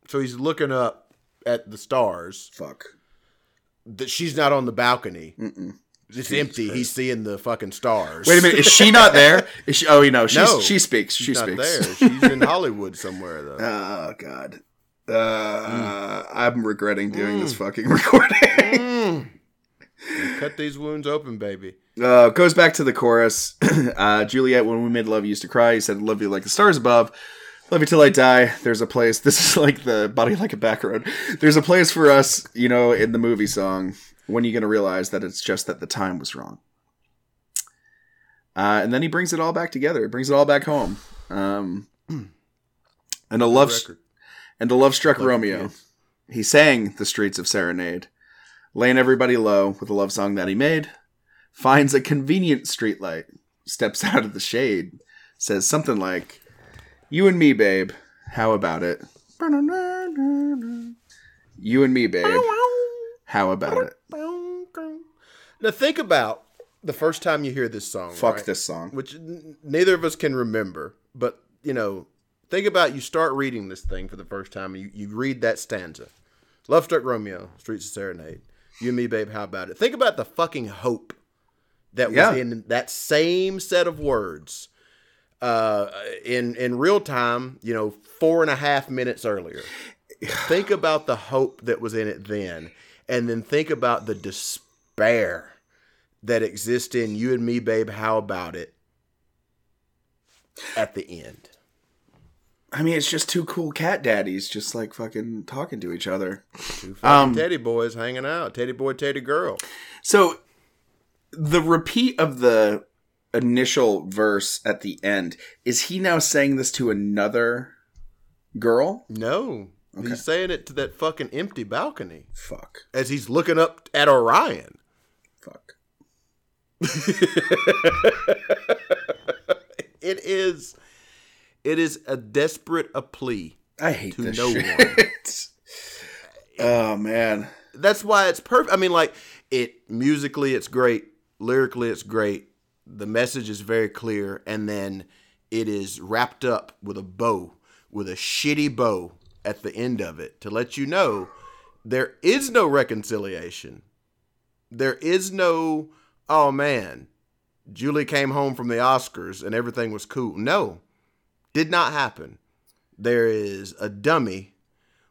S2: So he's looking up at the stars.
S3: Fuck.
S2: That she's not on the balcony.
S3: Mm-mm.
S2: It's
S3: Jesus
S2: empty.
S3: Christ.
S2: He's seeing the fucking stars.
S3: Wait a minute, is she not there? Is she? Oh, you know, she's,
S2: No,
S3: she speaks. She
S2: She's not
S3: speaks.
S2: there. She's in Hollywood somewhere though.
S3: Oh God. Uh, I'm regretting doing this fucking recording.
S2: Mm. Cut these wounds open, baby.
S3: Uh, goes back to the chorus. uh, Juliet, when we made love, used to cry. He said, "Love you like the stars above, love you till I die." There's a place. This is like the body like a back road. There's a place for us, you know, in the movie song. When you gonna realize that it's just that the time was wrong? Uh, and then he brings it all back together. He brings it all back home. Um, and a love and a love struck
S2: Love
S3: Romeo. He sang the streets of Serenade, laying everybody low with a love song that he made. Finds a convenient streetlight, steps out of the shade, says something like, "You and me, babe. How about it? You and me, babe. How about it?
S2: Now think about the first time you hear this song.
S3: Fuck
S2: right?
S3: this song.
S2: which n- neither of us can remember. But you know, think about you start reading this thing for the first time, and you, you read that stanza. Love Struck Romeo, Streets of Serenade. You and me, babe, how about it? Think about the fucking hope that was
S3: Yeah.
S2: in that same set of words uh, in in real time, you know, four and a half minutes earlier. think about the hope that was in it then, and then think about the despair that exists in you and me, babe. How about it? At the end.
S3: I mean, it's just two cool cat daddies just like fucking talking to each other.
S2: Two
S3: Um,
S2: teddy boys hanging out. Teddy boy, teddy girl.
S3: So the repeat of the initial verse at the end is he now saying this to another girl?
S2: No. He's saying it to that fucking empty balcony
S3: Fuck.
S2: as he's looking up at Orion.
S3: Fuck.
S2: It is it is a desperate a plea.
S3: I hate
S2: To
S3: this
S2: no
S3: shit. oh man.
S2: That's why it's perfect. I mean, like it musically, it's great. Lyrically, it's great. The message is very clear, and then it is wrapped up with a bow, with a shitty bow at the end of it to let you know there is no reconciliation. There is no, oh man, Julie came home from the Oscars and everything was cool. No, did not happen. There is a dummy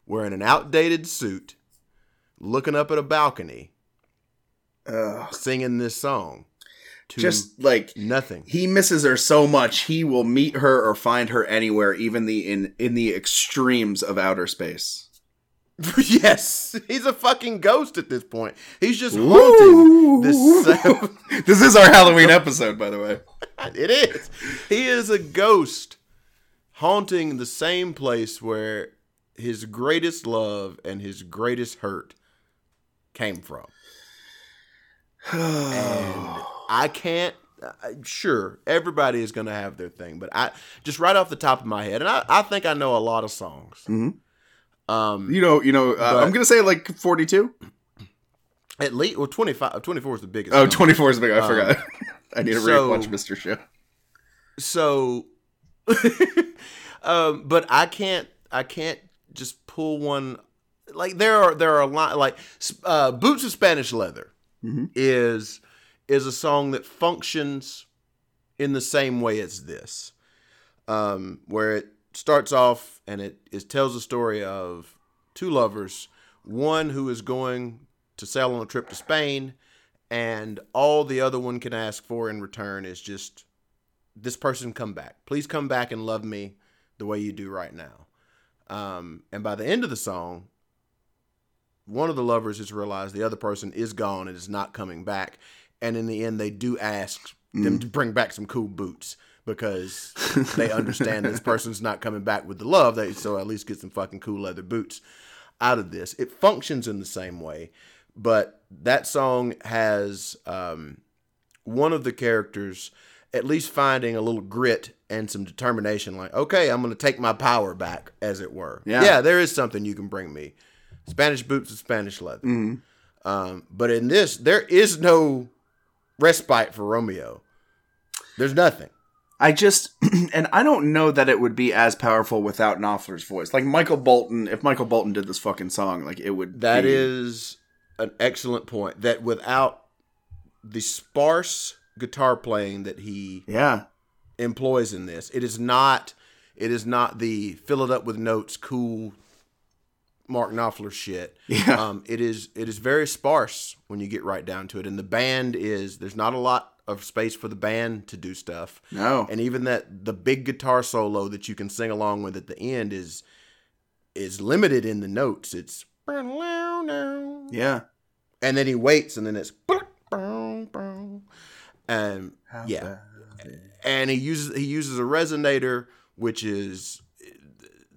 S2: wearing an outdated suit looking up at a balcony
S3: Ugh.
S2: singing this song
S3: Just like
S2: nothing.
S3: he misses her so much he will meet her or find her anywhere even the in in the extremes of outer space.
S2: yes, he's a fucking ghost at this point. He's just haunting this.
S3: this is our Halloween episode by the way.
S2: it is. He is a ghost haunting the same place where his greatest love and his greatest hurt came from. and I can't. I- Sure, everybody is going to have their thing, but I just right off the top of my head, and I, I think I know a lot of songs.
S3: Mhm.
S2: Um,
S3: You know, you know, uh,
S2: But-
S3: I'm going to say like 42.
S2: at least well, 25, 24 is the biggest.
S3: Oh,
S2: number.
S3: 24 is big. I forgot. I need to
S2: so-
S3: rewatch Mr. Show.
S2: so um but i can't i can't just pull one like there are there are a lot like uh boots of spanish leather
S3: Mhm.
S2: is is a song that functions in the same way as this um where it starts off and it, it tells the story of two lovers one who is going to sail on a trip to spain and all the other one can ask for in return is just this person come back. Please come back and love me the way you do right now. Um, and by the end of the song, one of the lovers has realized the other person is gone and is not coming back. And in the end, they do ask them to bring back some cool boots because they understand this person's not coming back with the love. They so at least get some fucking cool leather boots out of this. It functions in the same way, but that song has um, one of the characters at least finding a little grit and some determination like okay i'm going to take my power back as it were
S3: Yeah.
S2: yeah there is something you can bring me spanish boots and spanish leather
S3: Mhm.
S2: um, but in this there is no respite for romeo there's nothing
S3: I just, and I don't know that it would be as powerful without Knopfler's voice. Like Michael Bolton, if Michael Bolton did this fucking song, like it would.
S2: That
S3: be,
S2: is an excellent point that without the sparse guitar playing that he
S3: yeah,
S2: employs in this. It is not it is not the fill it up with notes cool Mark Knopfler shit.
S3: Yeah.
S2: Um it is it is very sparse when you get right down to it and the band is there's not a lot of space for the band to do stuff.
S3: no,
S2: And even that the big guitar solo that you can sing along with at the end is is limited in the notes. It's
S3: yeah,
S2: and then he waits and then it's and yeah and he uses he uses a resonator which is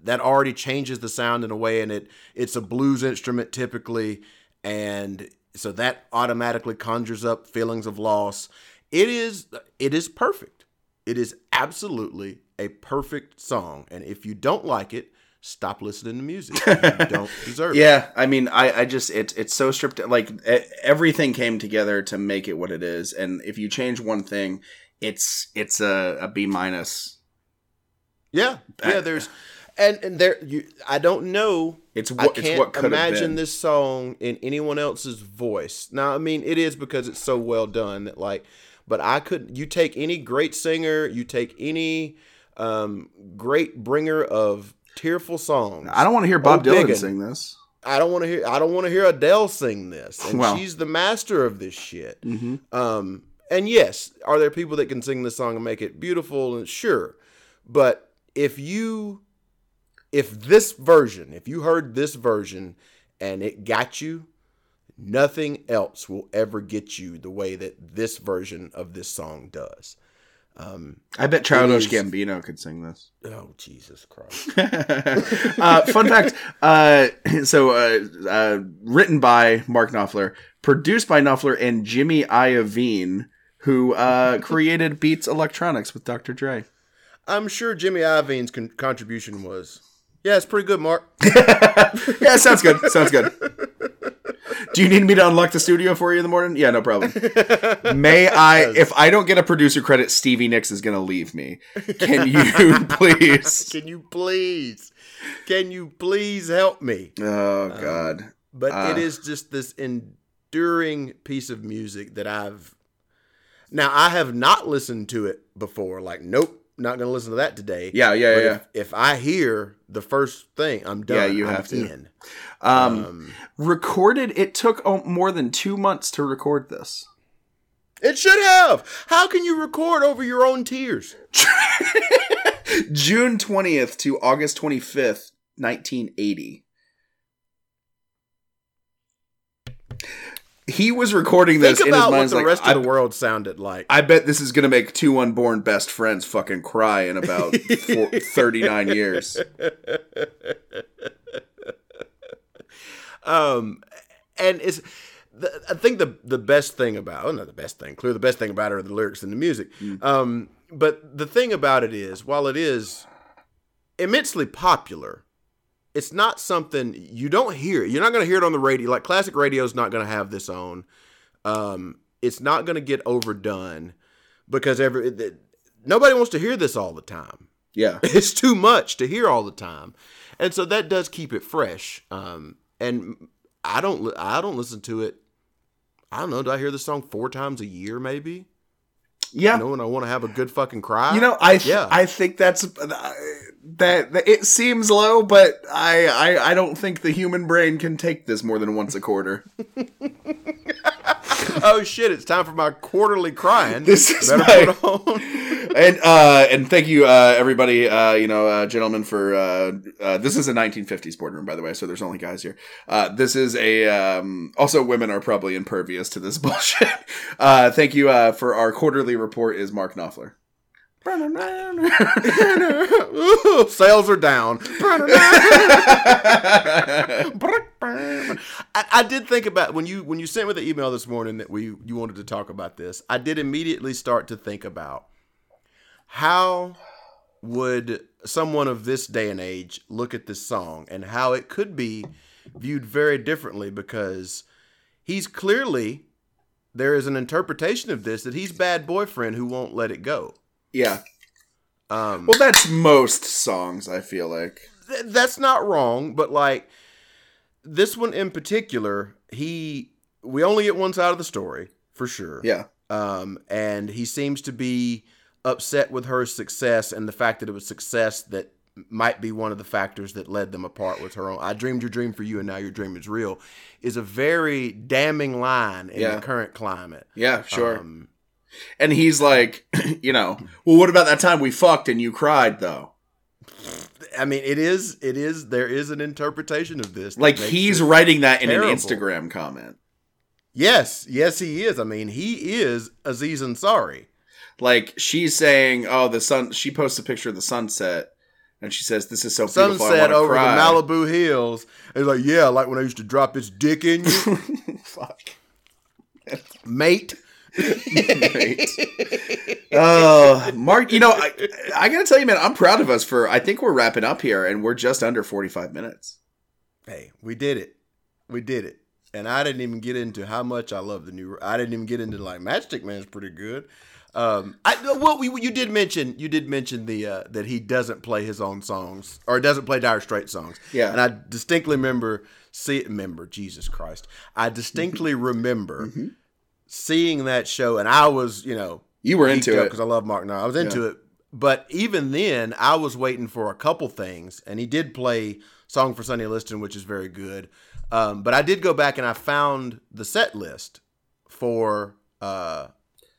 S2: that already changes the sound in a way and it it's a blues instrument typically and so that automatically conjures up feelings of loss it is it is perfect it is absolutely a perfect song and if you don't like it stop listening to music you don't deserve it
S3: yeah. I mean, I, I just, it's, it's so stripped. Like everything came together to make it what it is, and if you change one thing, it's, it's a, a B minus.
S2: Yeah, yeah. There's, and and there you I don't know.
S3: It's
S2: I
S3: what- it's
S2: can't
S3: what
S2: imagine this song in anyone else's voice. Now, I mean, it is because it's so well done that like, but I could. You take any great singer, you take any um, great bringer of tearful songs.
S3: I don't want to hear Bob Dylan
S2: biggin.
S3: sing this.
S2: I don't want to hear. I don't want to hear Adele sing this, and
S3: Well.
S2: she's the master of this shit.
S3: Mm-hmm.
S2: Um, and yes, are there people that can sing this song and make it beautiful? And sure, but if you, if this version, if you heard this version and it got you, nothing else will ever get you the way that this version of this song does. Um,
S3: I bet Childish
S2: is-
S3: Gambino could sing this.
S2: oh Jesus Christ!
S3: uh, fun fact. Uh, so, uh, uh, written by Mark Knopfler, produced by Knopfler and Jimmy Iovine, who uh, created Beats Electronics with Dr. Dre.
S2: I'm sure Jimmy Iovine's con- contribution was, yeah, it's pretty good, Mark.
S3: yeah, sounds good. Sounds good. Do you need me to unlock the studio for you in the morning? Yeah, no problem. May I, if I don't get a producer credit, Stevie Nicks is going to leave me. Can you please?
S2: Can you please, can you please help me?
S3: Oh, God.
S2: But
S3: Uh.
S2: it is just this enduring piece of music that I've. Now I have not listened to it before. Like, nope, not going to listen to that today.
S3: Yeah, yeah,
S2: But
S3: yeah.
S2: If, if I hear the first thing, I'm done.
S3: Yeah, you
S2: I'm
S3: have to.
S2: In.
S3: Um,
S2: Um,
S3: recorded, it took oh, more than two months to record this.
S2: it should have. How can you record over your own tears?
S3: June 20th to August 25th, 1980. He was recording this
S2: Think
S3: in his
S2: about what
S3: mind.
S2: the
S3: Like,
S2: rest
S3: I,
S2: of the world sounded like.
S3: I bet this is going to make two unborn best friends fucking cry in about four, 39 years.
S2: Um, and it's, the, I think the the best thing about, oh, not the best thing, clearly the best thing about it are the lyrics and the music. Um, but the thing about it is, while it is immensely popular, it's not something you don't hear. You're not going to hear it on the radio. Like classic radio is not going to have this on. Um, it's not going to get overdone because every it, nobody wants to hear this all the time
S3: Yeah.
S2: it's too much to hear all the time and so that does keep it fresh um and i don't i don't listen to it i don't know do i hear this song four times a year maybe
S3: Yeah.
S2: you know and i want to have a good fucking cry
S3: You know, I th-
S2: Yeah.
S3: I think that's uh, that, that it seems low, but I, I I don't think the human brain can take this more than once a quarter.
S2: oh shit it's time for my quarterly crying.
S3: This is
S2: Better
S3: my-
S2: put on.
S3: and uh and thank you uh everybody uh you know uh gentlemen for uh, uh this is a 1950s boardroom by the way so there's only guys here. Uh this is a um also women are probably impervious to this bullshit. Uh thank you uh for our quarterly report is mark knopfler
S2: Ooh, sales are down I, I did think about when you when you sent me the email this morning that we you wanted to talk about this. I did immediately start to think about how would someone of this day and age look at this song and how it could be viewed very differently because he's clearly there is an interpretation of this that he's bad boyfriend who won't let it go.
S3: Yeah
S2: Um,
S3: well that's most songs i feel like
S2: th- that's not wrong, but like this one in particular, he we only get one side of the story for sure.
S3: yeah
S2: Um, and he seems to be upset with her success and the fact that it was success that might be one of the factors that led them apart with her own I dreamed your dream for you and now your dream is real is a very damning line in
S3: Yeah.
S2: the current climate.
S3: yeah sure
S2: Um,
S3: and he's like you know well what about that time we fucked and you cried though
S2: I mean it is it is there is an interpretation of this.
S3: like he's writing that in an instagram comment
S2: Yes, yes he is. I mean he is Aziz Ansari.
S3: like she's saying, "Oh, the sun." She posts a picture of the sunset, and she says, "This is so beautiful."
S2: Sunset over
S3: cry."
S2: the Malibu hills. And he's like, yeah, like when I used to drop this dick in you,
S3: Fuck.
S2: mate.
S3: Right. Oh, Mark, you know, I, I gotta tell you, man, I'm proud of us for. I think we're wrapping up here, and we're just under 45 minutes.
S2: Hey, we did it. We did it. And I didn't even get into how much I love the new. I didn't even get into like Matchstick Man's pretty good. Um, I well, we, you did mention you did mention the uh, that he doesn't play his own songs or doesn't play Dire Straits songs.
S3: Yeah.
S2: and I distinctly remember see remember Jesus Christ. I distinctly remember seeing that show, and I was you know
S3: You were into it.
S2: because I love Mark. No, I was into it, but even then, I was waiting for a couple things, and he did play "Song for Sonny Liston," which is very good. Um, but I did go back and I found the set list for uh,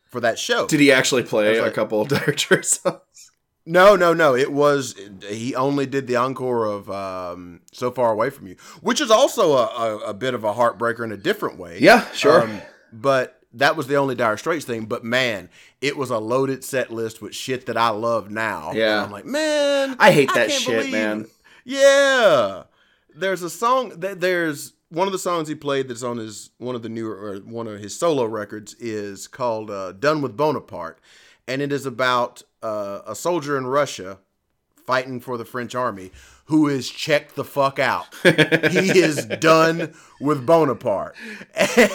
S2: for that show.
S3: Did he actually play
S2: was
S3: a couple of Dire Straits songs?
S2: No, no, no. It was he only did the encore of um, "So Far Away from You," which is also a, a, a bit of a heartbreaker in a different way.
S3: Yeah, sure.
S2: Um, but that was the only Dire Straits thing. But man, it was a loaded set list with shit that I love now.
S3: Yeah.
S2: And I'm like, man,
S3: I hate that
S2: can't
S3: shit, man.
S2: Yeah, there's a song that there's one of the songs he played that's on his one of the newer or one of his solo records is called uh, "Done with Bonaparte," and it is about uh, a soldier in Russia fighting for the French army who is checked the fuck out. he is done with Bonaparte.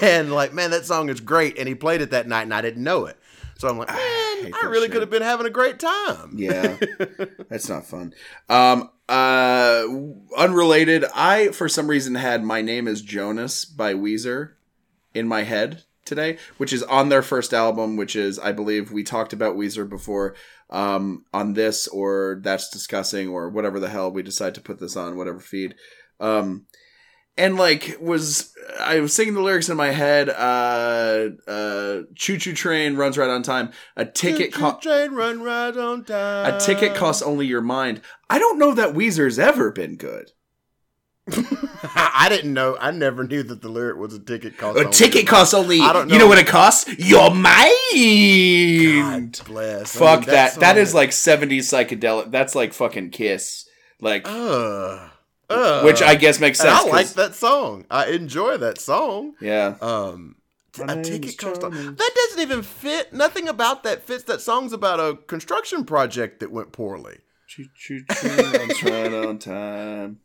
S2: And like, man, that song is great. And he played it that night and I didn't know it. So I'm like, man,
S3: hate
S2: I, really
S3: shit.
S2: could have been having a great time.
S3: Yeah, that's not fun. Um, uh, unrelated. I for some reason had "My Name Is Jonas" by Weezer in my head today, which is on their first album, which is I believe we talked about Weezer before um, on this or that's discussing or whatever the hell we decide to put this on whatever feed. Um, and like was I was singing the lyrics in my head. Uh, uh, choo choo train runs right on time. A ticket
S2: Choo-choo train run right on time.
S3: A ticket costs only your mind. I don't know that Weezer's ever been good.
S2: I didn't know. I never knew that the lyric was a ticket cost.
S3: A
S2: only.
S3: ticket costs only.
S2: I don't know.
S3: You know
S2: know.
S3: what it costs? Your mind.
S2: God bless. I
S3: Fuck
S2: mean,
S3: that. That is like 70s psychedelic. That's like fucking Kiss. Like,
S2: Uh, uh,
S3: which I guess makes sense.
S2: I like
S3: 'cause-
S2: that song. I enjoy that song.
S3: Yeah.
S2: Um, t-
S3: My
S2: a ticket
S3: is
S2: cost. That doesn't even fit. Nothing about that fits. That song's about a construction project that went poorly.
S3: Choo choo choo. runs right on time.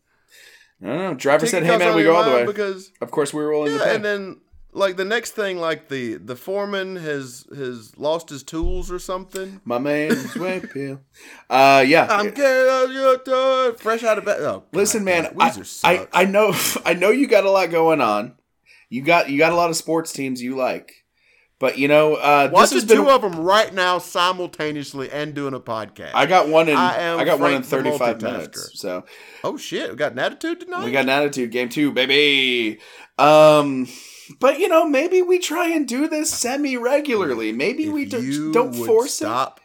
S3: I don't know. Driver said, hey man, we go all the way.
S2: because
S3: Of course, we were willing to
S2: yeah,
S3: pay.
S2: and then like the next thing, like the the foreman has has lost his tools or something.
S3: My man's way pale. Uh, yeah.
S2: I'm getting your door, fresh out of bed. Oh,
S3: Listen,
S2: God,
S3: man, I, I. I know I know you got a lot going on. You got you got a lot of sports teams you like, but you know uh, this has
S2: Watching
S3: been.
S2: two of them right now simultaneously and doing a podcast.
S3: I got one in
S2: I
S3: I, got one in thirty five minutes. So
S2: oh shit, we got an attitude tonight.
S3: we got an attitude game two, baby. Um, but you know maybe we try and do this semi regularly. Maybe
S2: If
S3: we do,
S2: you
S3: don't
S2: would
S3: force
S2: stop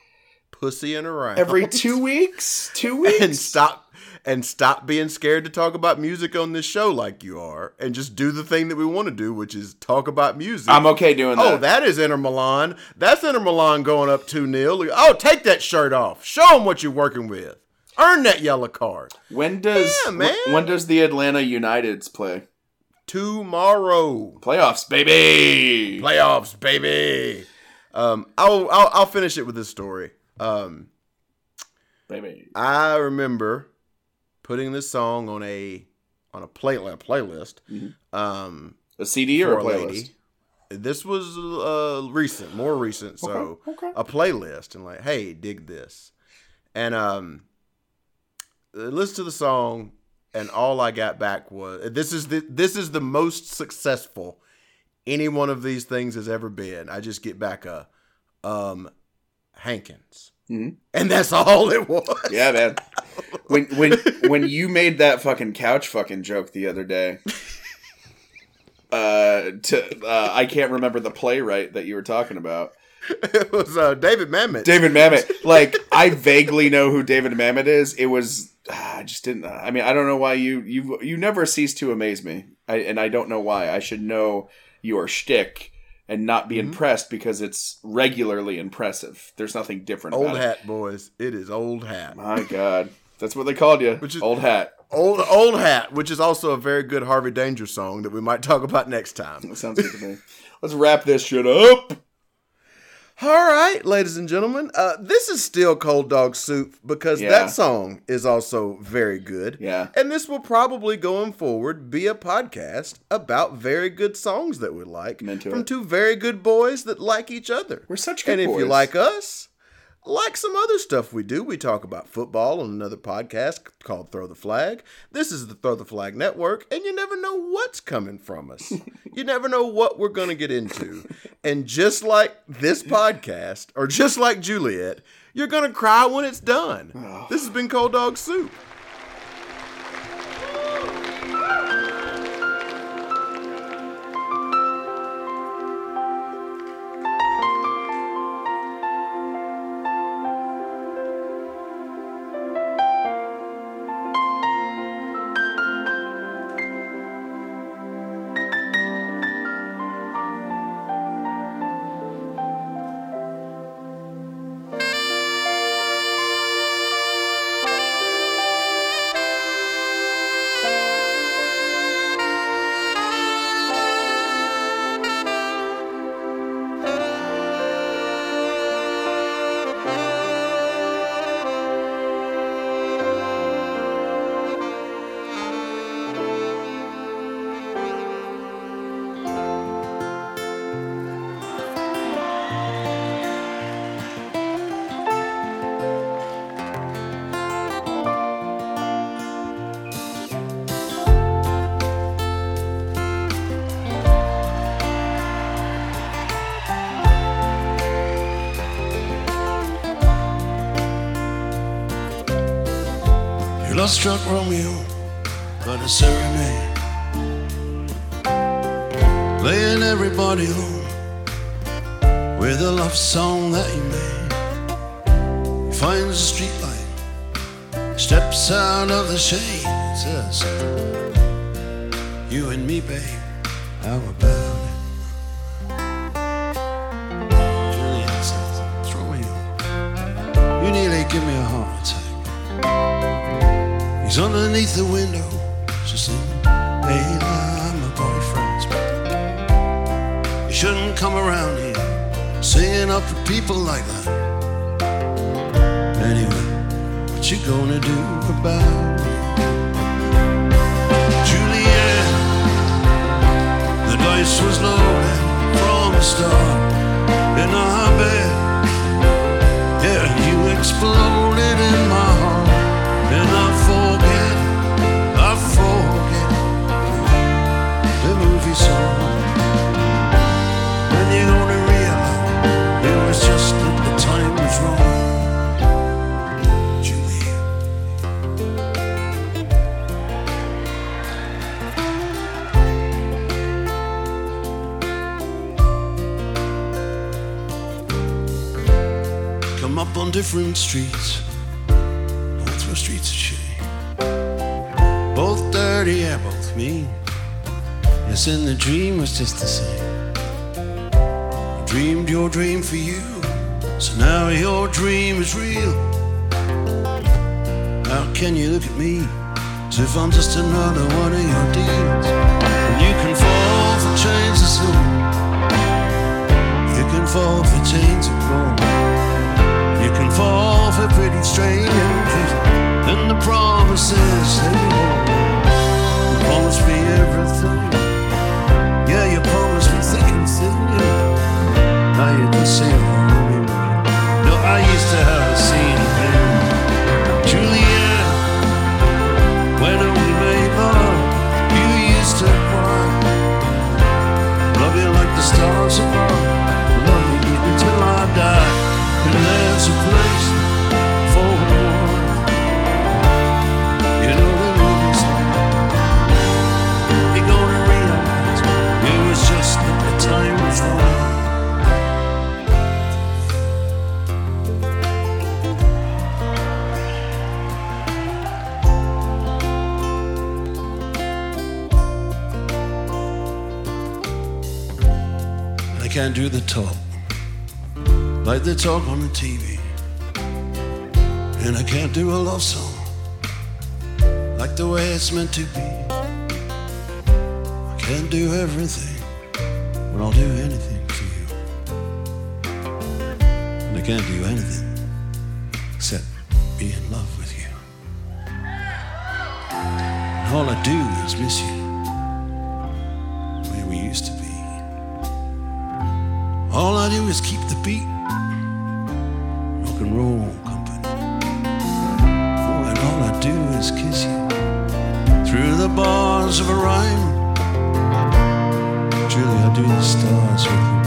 S2: pussying around
S3: it every two weeks. Two weeks.
S2: and stop and stop being scared to talk about music on this show like you are, and just do the thing that we want to do, which is talk about music.
S3: I'm okay doing that.
S2: Oh, that is Inter Milan. That's Inter Milan going up 2 0. Oh, take that shirt off. Show them what you're working with. Earn that yellow card.
S3: when does
S2: Yeah, man.
S3: wh- when does the Atlanta United's play
S2: Tomorrow.
S3: playoffs, baby?
S2: Playoffs, baby. Um, I'll, I'll I'll finish it with this story. Um,
S3: baby.
S2: I remember putting this song on a on a play a playlist.
S3: Mhm.
S2: Um,
S3: A CD or a playlist?
S2: lady. This was uh recent, more recent. So
S3: Okay, okay.
S2: a playlist and like, hey, dig this, and um, listen to the song, and all I got back was this is the this is the most successful any one of these things has ever been. I just get back a um Hankins,
S3: Mhm.
S2: and that's all it was.
S3: Yeah, man. When when when you made that fucking couch fucking joke the other day, uh, to uh, I can't remember the playwright that you were talking about.
S2: it was uh, David Mamet.
S3: David Mamet. Like I vaguely know who David Mamet is. It was ah, I just didn't. I mean, I don't know why you you you never cease to amaze me. I, and I don't know why. I should know your shtick and not be
S2: Mm-hmm.
S3: impressed because it's regularly impressive. There's nothing different.
S2: old
S3: about it.
S2: hat boys. It is old hat.
S3: My God, that's what they called you.
S2: Which is-
S3: old hat.
S2: Old old hat, which is also a very good Harvey Danger song that we might talk about next time.
S3: That sounds good to me. Let's wrap this shit up.
S2: All right, ladies and gentlemen, uh, this is still Cold Dog Soup because
S3: Yeah.
S2: that song is also very good.
S3: Yeah.
S2: And this will probably going forward be a podcast about very good songs that we like from
S3: it.
S2: two very good boys that like each other.
S3: We're such good
S2: And if you like us, like some other stuff we do, we talk about football on another podcast called Throw the Flag. This is the Throw the Flag Network, and you never know what's coming from us. you never know what we're going to get into. And just like this podcast, or just like Juliet, you're going to cry when it's done. This has been Cold Dog Soup.
S4: You lost struck Romeo, but a serenade. Laying everybody low with a love song that he made. He finds a streetlight, steps out of the shade, says, You and me, babe, people like that. Anyway, what you gonna do about it? Juliet, the dice was loaded from the start. In our bed, yeah, you exploded different streets. Both streets of shame. Both dirty, yeah, both mean. Yes, and the dream was just the same. I dreamed your dream for you, so now your dream is real. How can you look at me as if I'm just another one of your deals? You can fall for chains of silver. You can fall for chains of gold. You can fall for pretty strangers and the promises they hold. You promised me everything. Yeah, you promised me thick and thin. Yeah. Now you just say oh, No, I used to have can't do the talk like they talk on the TV. And I can't do a love song like the way it's meant to be. I can't do everything, but I'll do anything for you. And I can't do anything except be in love with you. And all I do is miss you All I do is keep the beat, rock and roll company. Oh, and all I do is kiss you through the bars of a rhyme. Truly, I do the stars with you.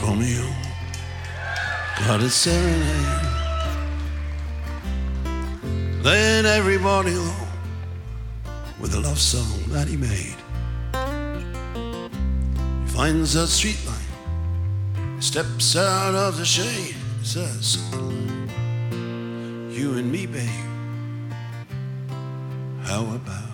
S4: Romeo got a serenade, laying everybody low with a love song that he made. He finds that street light, steps out of the shade, says, "You and me, babe, how about?"